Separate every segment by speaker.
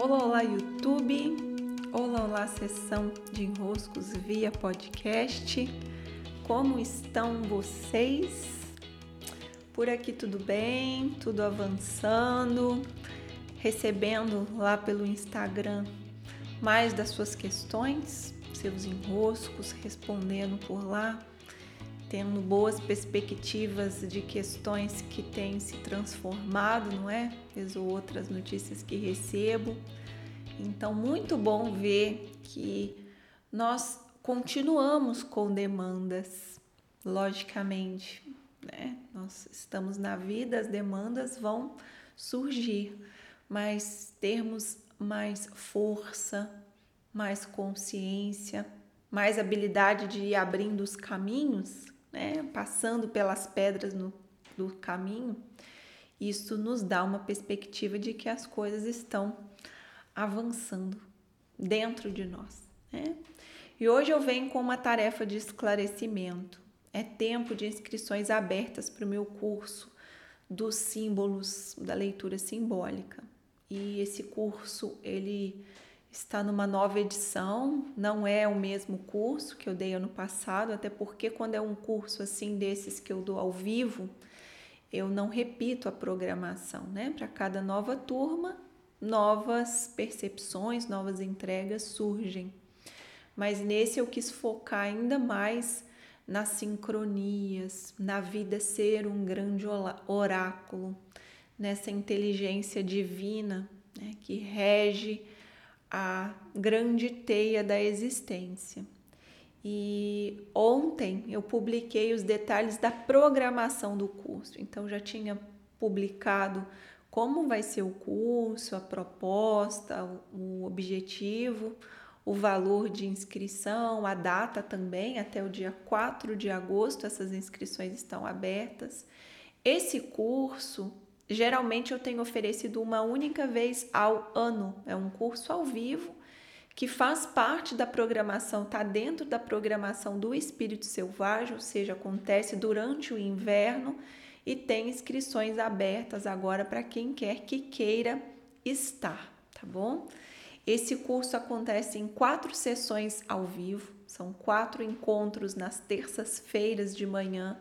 Speaker 1: Olá, olá, YouTube! Olá, olá, sessão de enroscos via podcast. Como estão vocês? Por aqui tudo bem, tudo avançando, recebendo lá pelo Instagram mais das suas questões, seus enroscos, respondendo por lá, tendo boas perspectivas de questões que têm se transformado, não é? Vez ou outras notícias que recebo. Então, muito bom ver que nós continuamos com demandas, logicamente, né? Nós estamos na vida, as demandas vão surgir, mas termos mais força, mais consciência, mais habilidade de ir abrindo os caminhos, né? Passando pelas pedras no, do caminho, isso nos dá uma perspectiva de que as coisas estão avançando dentro de nós. Né? E hoje eu venho com uma tarefa de esclarecimento. É tempo de inscrições abertas para o meu curso dos símbolos da leitura simbólica. E esse curso ele está numa nova edição, não é o mesmo curso que eu dei ano passado, até porque quando é um curso assim desses que eu dou ao vivo, eu não repito a programação, né? Para cada nova turma, novas percepções, novas entregas surgem. Mas nesse eu quis focar ainda mais nas sincronias, na vida ser um grande oráculo, nessa inteligência divina né, que rege a grande teia da existência. E ontem eu publiquei os detalhes da programação do curso, então já tinha publicado como vai ser o curso, a proposta, o objetivo, o valor de inscrição, a data também, até o dia 4 de agosto essas inscrições estão abertas. Esse curso, geralmente eu tenho oferecido uma única vez ao ano, é um curso ao vivo que faz parte da programação, está dentro da programação do Espírito Selvagem, ou seja, acontece durante o inverno e tem inscrições abertas agora para quem quer que queira estar, tá bom? Esse curso acontece em quatro sessões ao vivo, são quatro encontros nas terças-feiras de manhã,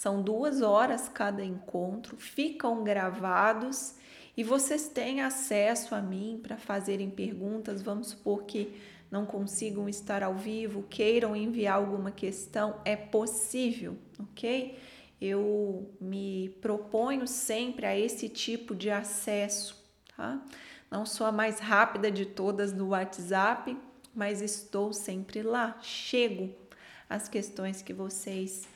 Speaker 1: são duas horas cada encontro, ficam gravados e vocês têm acesso a mim para fazerem perguntas. Vamos supor que não consigam estar ao vivo, queiram enviar alguma questão, é possível, ok? eu me proponho sempre a esse tipo de acesso, tá? Não sou a mais rápida de todas no WhatsApp, mas estou sempre lá, chego às questões que vocês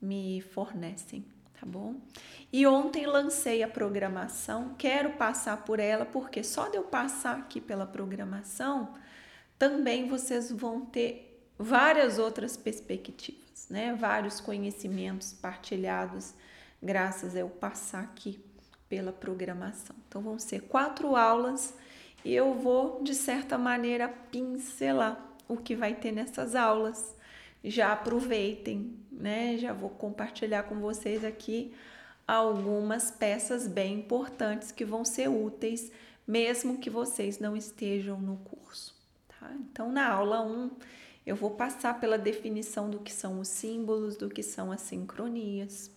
Speaker 1: me fornecem, tá bom? E ontem lancei a programação, quero passar por ela, porque só de eu passar aqui pela programação, também vocês vão ter várias outras perspectivas né? Vários conhecimentos partilhados graças a eu passar aqui pela programação. Então vão ser quatro aulas e eu vou de certa maneira pincelar o que vai ter nessas aulas. Já aproveitem, né? Já vou compartilhar com vocês aqui algumas peças bem importantes que vão ser úteis mesmo que vocês não estejam no curso, tá? Então na aula 1 um, eu vou passar pela definição do que são os símbolos, do que são as sincronias.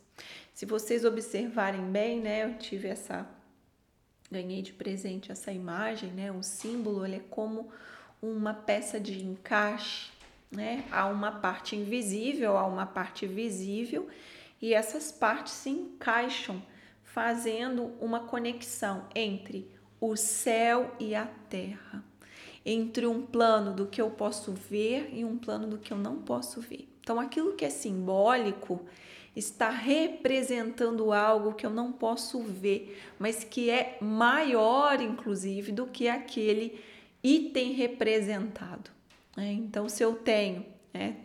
Speaker 1: Se vocês observarem bem, né, eu tive essa ganhei de presente essa imagem, né? O símbolo ele é como uma peça de encaixe, né? Há uma parte invisível, há uma parte visível, e essas partes se encaixam, fazendo uma conexão entre o céu e a terra entre um plano do que eu posso ver e um plano do que eu não posso ver. Então, aquilo que é simbólico está representando algo que eu não posso ver, mas que é maior, inclusive, do que aquele item representado. Né? Então, se eu tenho né,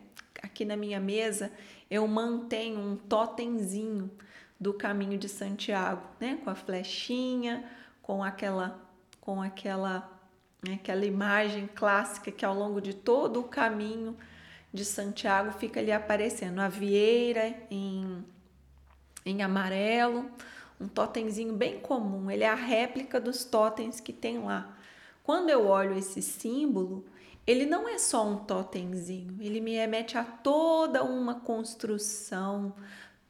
Speaker 1: aqui na minha mesa, eu mantenho um totemzinho do caminho de Santiago, né? com a flechinha, com aquela, com aquela né? aquela imagem clássica que ao longo de todo o caminho de Santiago fica ali aparecendo a vieira em, em amarelo, um totemzinho bem comum, ele é a réplica dos totens que tem lá, Quando eu olho esse símbolo, ele não é só um totemzinho, ele me remete a toda uma construção,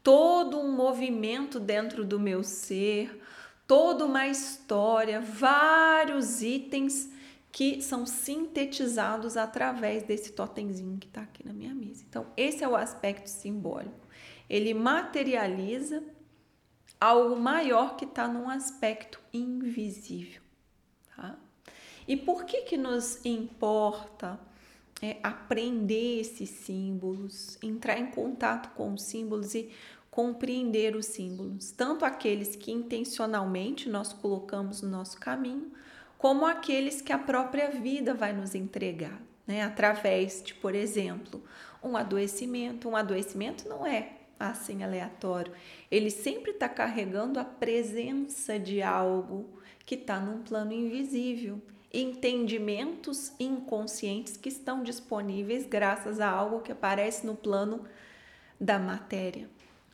Speaker 1: todo um movimento dentro do meu ser, toda uma história, vários itens que são sintetizados através desse totemzinho que está aqui na minha mesa. Então, esse é o aspecto simbólico. Ele materializa algo maior que está num aspecto invisível. E por que que nos importa é, aprender esses símbolos, entrar em contato com os símbolos e compreender os símbolos, tanto aqueles que intencionalmente nós colocamos no nosso caminho, como aqueles que a própria vida vai nos entregar, né? Através de, por exemplo, um adoecimento. Um adoecimento não é assim aleatório, ele sempre está carregando a presença de algo que está num plano invisível entendimentos inconscientes que estão disponíveis graças a algo que aparece no plano da matéria.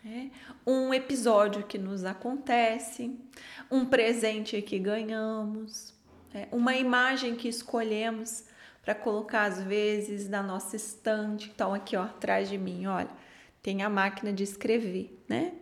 Speaker 1: É um episódio que nos acontece, um presente que ganhamos, é uma imagem que escolhemos para colocar às vezes na nossa estante. Então aqui ó, atrás de mim, olha, tem a máquina de escrever, né?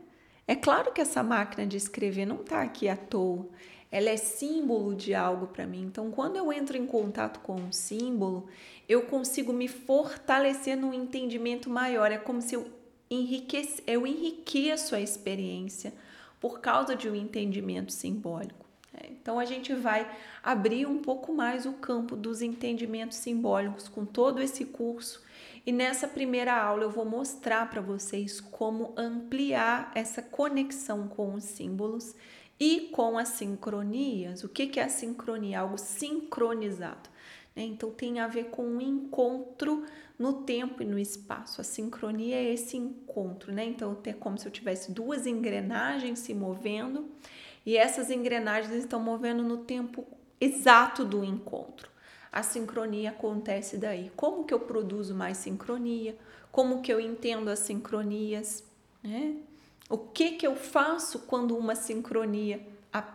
Speaker 1: É claro que essa máquina de escrever não está aqui à toa ela é símbolo de algo para mim. Então, quando eu entro em contato com um símbolo, eu consigo me fortalecer num entendimento maior. É como se eu, enriquece, eu enriqueço a experiência por causa de um entendimento simbólico. É, então, a gente vai abrir um pouco mais o campo dos entendimentos simbólicos com todo esse curso. E nessa primeira aula eu vou mostrar para vocês como ampliar essa conexão com os símbolos e com as sincronias. O que, é a sincronia? Algo sincronizado. Né? Então tem a ver com um encontro no tempo e no espaço. A sincronia é esse encontro, né? Então é como se eu tivesse duas engrenagens se movendo e essas engrenagens estão movendo no tempo exato do encontro. A sincronia acontece daí. Como que eu produzo mais sincronia? Como que eu entendo as sincronias? Né? O que que eu faço quando uma sincronia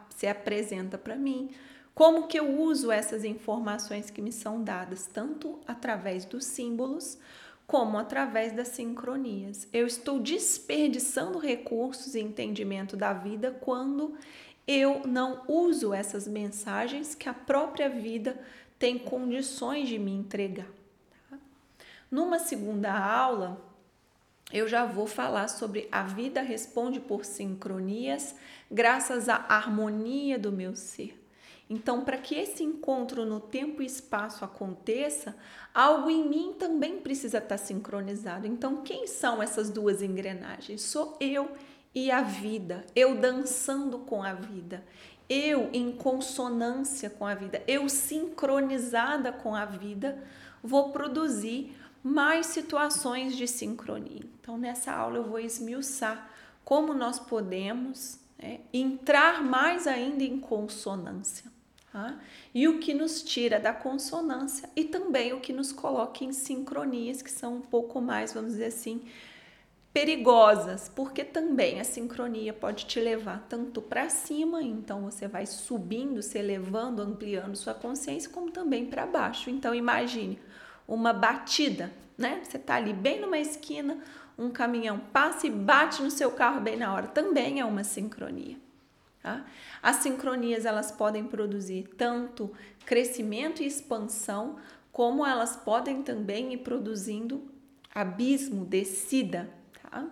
Speaker 1: se apresenta para mim? Como que eu uso essas informações que me são dadas, tanto através dos símbolos como através das sincronias? Eu estou desperdiçando recursos e entendimento da vida quando eu não uso essas mensagens que a própria vida tem condições de me entregar. Tá? Numa segunda aula, eu já vou falar sobre a vida responde por sincronias, graças à harmonia do meu ser. Então, para que esse encontro no tempo e espaço aconteça, algo em mim também precisa estar sincronizado. Então, quem são essas duas engrenagens? Sou eu e a vida, eu dançando com a vida, eu em consonância com a vida, eu sincronizada com a vida, vou produzir mais situações de sincronia. Então, nessa aula eu vou esmiuçar como nós podemos né, entrar mais ainda em consonância. Tá? E o que nos tira da consonância e também o que nos coloca em sincronias, que são um pouco mais, vamos dizer assim, perigosas, porque também a sincronia pode te levar tanto para cima, então você vai subindo, se elevando, ampliando sua consciência, como também para baixo. Então imagine uma batida, né? Você tá ali bem numa esquina, um caminhão passa e bate no seu carro bem na hora. Também é uma sincronia. Tá? As sincronias elas podem produzir tanto crescimento e expansão, como elas podem também ir produzindo abismo, descida. Tá?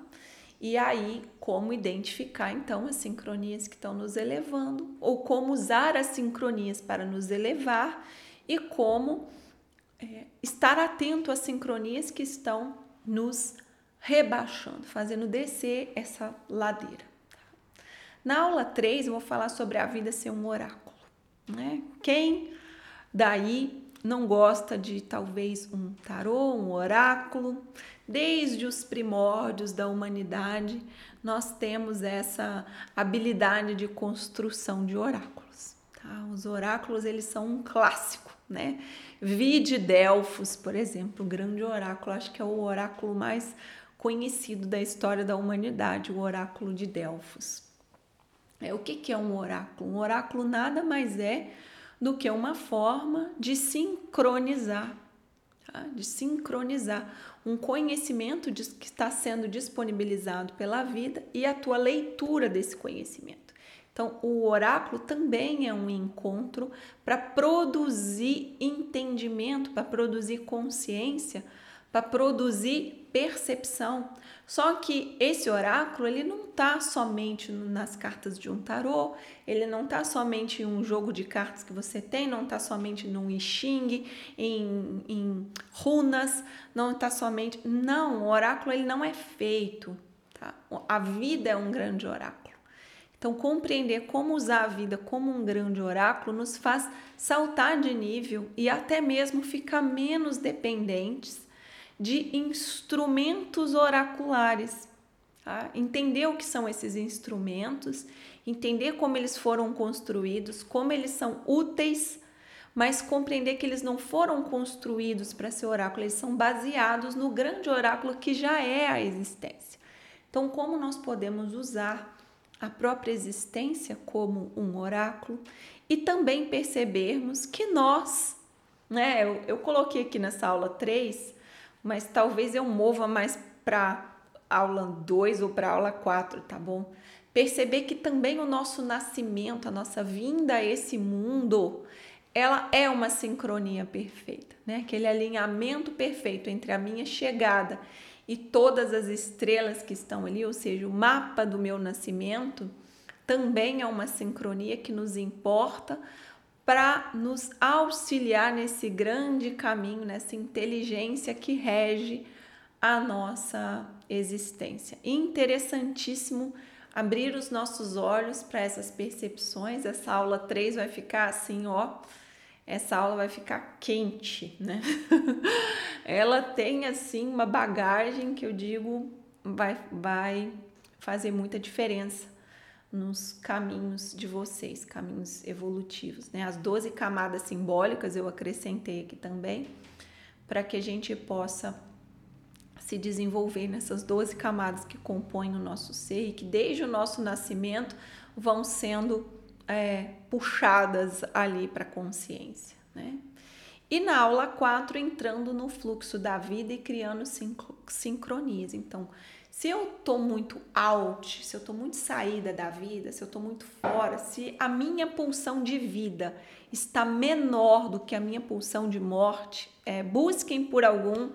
Speaker 1: E aí, como identificar então as sincronias que estão nos elevando, ou como usar as sincronias para nos elevar e como é, estar atento às sincronias que estão nos rebaixando, fazendo descer essa ladeira. Na aula 3, eu vou falar sobre a vida ser um oráculo. Né? Quem daí não gosta de talvez um tarô, um oráculo? Desde os primórdios da humanidade, nós temos essa habilidade de construção de oráculos. Tá? Os oráculos eles são um clássico né? Vide Delfos, por exemplo, o grande oráculo, acho que é o oráculo mais conhecido da história da humanidade, o oráculo de Delfos. É, o que, que é um oráculo? Um oráculo nada mais é do que uma forma de sincronizar, tá? de sincronizar um conhecimento que está sendo disponibilizado pela vida e a tua leitura desse conhecimento. Então, o oráculo também é um encontro para produzir entendimento, para produzir consciência, para produzir percepção. Só que esse oráculo ele não está somente nas cartas de um tarô, ele não está somente em um jogo de cartas que você tem, não está somente num I em, em runas, não está somente. Não, o oráculo ele não é feito. Tá? A vida é um grande oráculo. Então, compreender como usar a vida como um grande oráculo nos faz saltar de nível e até mesmo ficar menos dependentes de instrumentos oraculares. Tá? Entender o que são esses instrumentos, entender como eles foram construídos, como eles são úteis, mas compreender que eles não foram construídos para ser oráculo, eles são baseados no grande oráculo que já é a existência. Então, como nós podemos usar a própria existência como um oráculo e também percebermos que nós, né, eu, eu coloquei aqui nessa aula 3, mas talvez eu mova mais para aula 2 ou para aula 4, tá bom? Perceber que também o nosso nascimento, a nossa vinda a esse mundo, ela é uma sincronia perfeita, né? Aquele alinhamento perfeito entre a minha chegada e todas as estrelas que estão ali, ou seja, o mapa do meu nascimento, também é uma sincronia que nos importa para nos auxiliar nesse grande caminho, nessa inteligência que rege a nossa existência. Interessantíssimo abrir os nossos olhos para essas percepções. Essa aula 3 vai ficar assim, ó, essa aula vai ficar quente, né? Ela tem assim uma bagagem que eu digo vai vai fazer muita diferença nos caminhos de vocês, caminhos evolutivos, né? As 12 camadas simbólicas eu acrescentei aqui também, para que a gente possa se desenvolver nessas 12 camadas que compõem o nosso ser e que desde o nosso nascimento vão sendo é, puxadas ali para a consciência, né? E na aula 4, entrando no fluxo da vida e criando sincronias. Então, se eu tô muito out, se eu tô muito saída da vida, se eu tô muito fora, se a minha pulsão de vida está menor do que a minha pulsão de morte, é, busquem por algum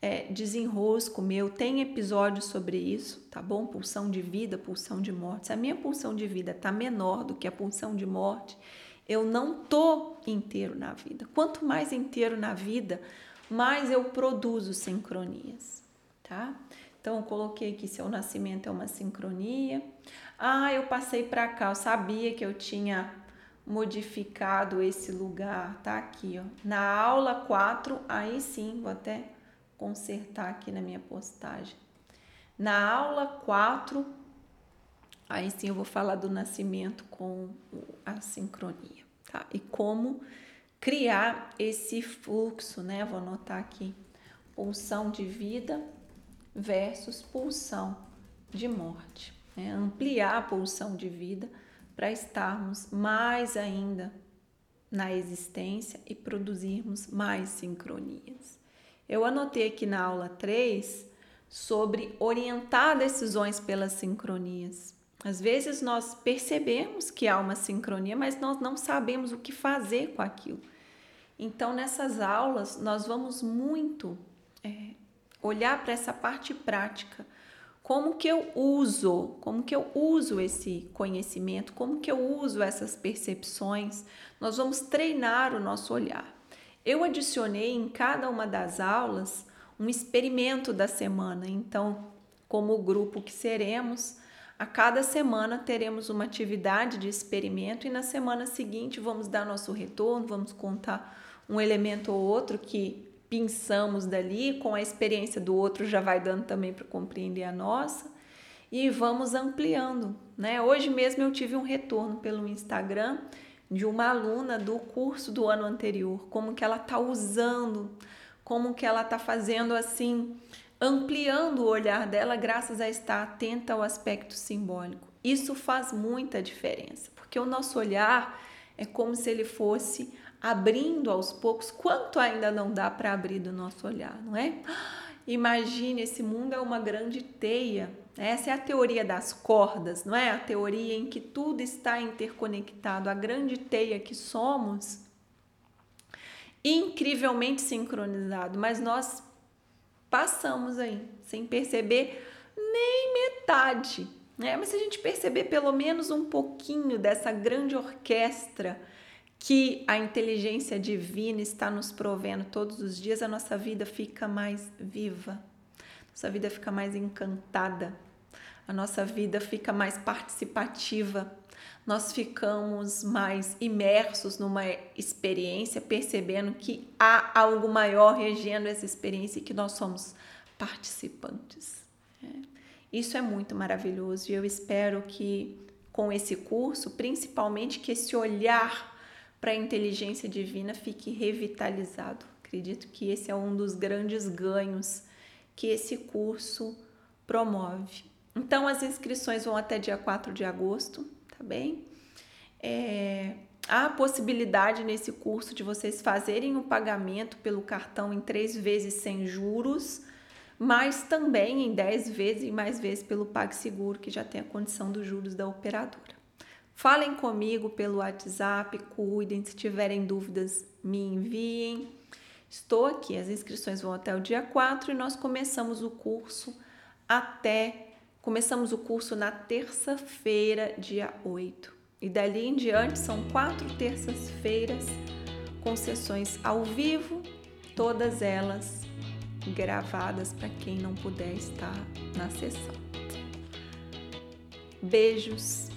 Speaker 1: é, desenrosco meu, tem episódio sobre isso, tá bom? Pulsão de vida, pulsão de morte. Se a minha pulsão de vida tá menor do que a pulsão de morte, eu não tô inteiro na vida. Quanto mais inteiro na vida, mais eu produzo sincronias, tá? Então, eu coloquei aqui: seu nascimento é uma sincronia. Ah, eu passei para cá, eu sabia que eu tinha modificado esse lugar, tá aqui, ó. Na aula 4, aí sim, vou até consertar aqui na minha postagem. Na aula 4, aí sim eu vou falar do nascimento com a sincronia, tá? E como criar esse fluxo, né? Vou anotar aqui: pulsão de vida versus pulsão de morte. Né? Ampliar a pulsão de vida para estarmos mais ainda na existência e produzirmos mais sincronias. Eu anotei aqui na aula 3 sobre orientar decisões pelas sincronias. Às vezes nós percebemos que há uma sincronia, mas nós não sabemos o que fazer com aquilo. Então, nessas aulas, nós vamos muito é, olhar para essa parte prática. Como que eu uso, como que eu uso esse conhecimento, como que eu uso essas percepções. Nós vamos treinar o nosso olhar. Eu adicionei em cada uma das aulas um experimento da semana. Então, como grupo que seremos, a cada semana teremos uma atividade de experimento e na semana seguinte vamos dar nosso retorno, vamos contar um elemento ou outro que pinçamos dali, com a experiência do outro já vai dando também para compreender a nossa e vamos ampliando, né? Hoje mesmo eu tive um retorno pelo Instagram de uma aluna do curso do ano anterior, como que ela tá usando, como que ela tá fazendo assim, ampliando o olhar dela graças a estar atenta ao aspecto simbólico. Isso faz muita diferença, porque o nosso olhar É como se ele fosse abrindo aos poucos, quanto ainda não dá para abrir do nosso olhar, não é? Imagine, esse mundo é uma grande teia. Essa é a teoria das cordas, não é? A teoria em que tudo está interconectado, a grande teia que somos, incrivelmente sincronizado, mas nós passamos aí, sem perceber nem metade. Né? Mas se a gente perceber pelo menos um pouquinho dessa grande orquestra que a inteligência divina está nos provendo todos os dias, a nossa vida fica mais viva, nossa vida fica mais encantada, a nossa vida fica mais participativa, nós ficamos mais imersos numa experiência, percebendo que há algo maior regendo essa experiência e que nós somos participantes. Né? Isso é muito maravilhoso e eu espero que com esse curso, principalmente que esse olhar para a inteligência divina fique revitalizado. Acredito que esse é um dos grandes ganhos que esse curso promove. Então, as inscrições vão até dia 4 de agosto, tá bem? É, há a possibilidade nesse curso de vocês fazerem o pagamento pelo cartão em três vezes sem juros, mas também em dez vezes e mais vezes pelo PagSeguro, que já tem a condição dos juros da operadora. Falem comigo pelo WhatsApp, cuidem, se tiverem dúvidas, me enviem. Estou aqui, as inscrições vão até o dia 4 e nós começamos o curso até começamos o curso na terça-feira, dia 8. E dali em diante são quatro terças-feiras com sessões ao vivo, todas elas gravadas para quem não puder estar na sessão. Beijos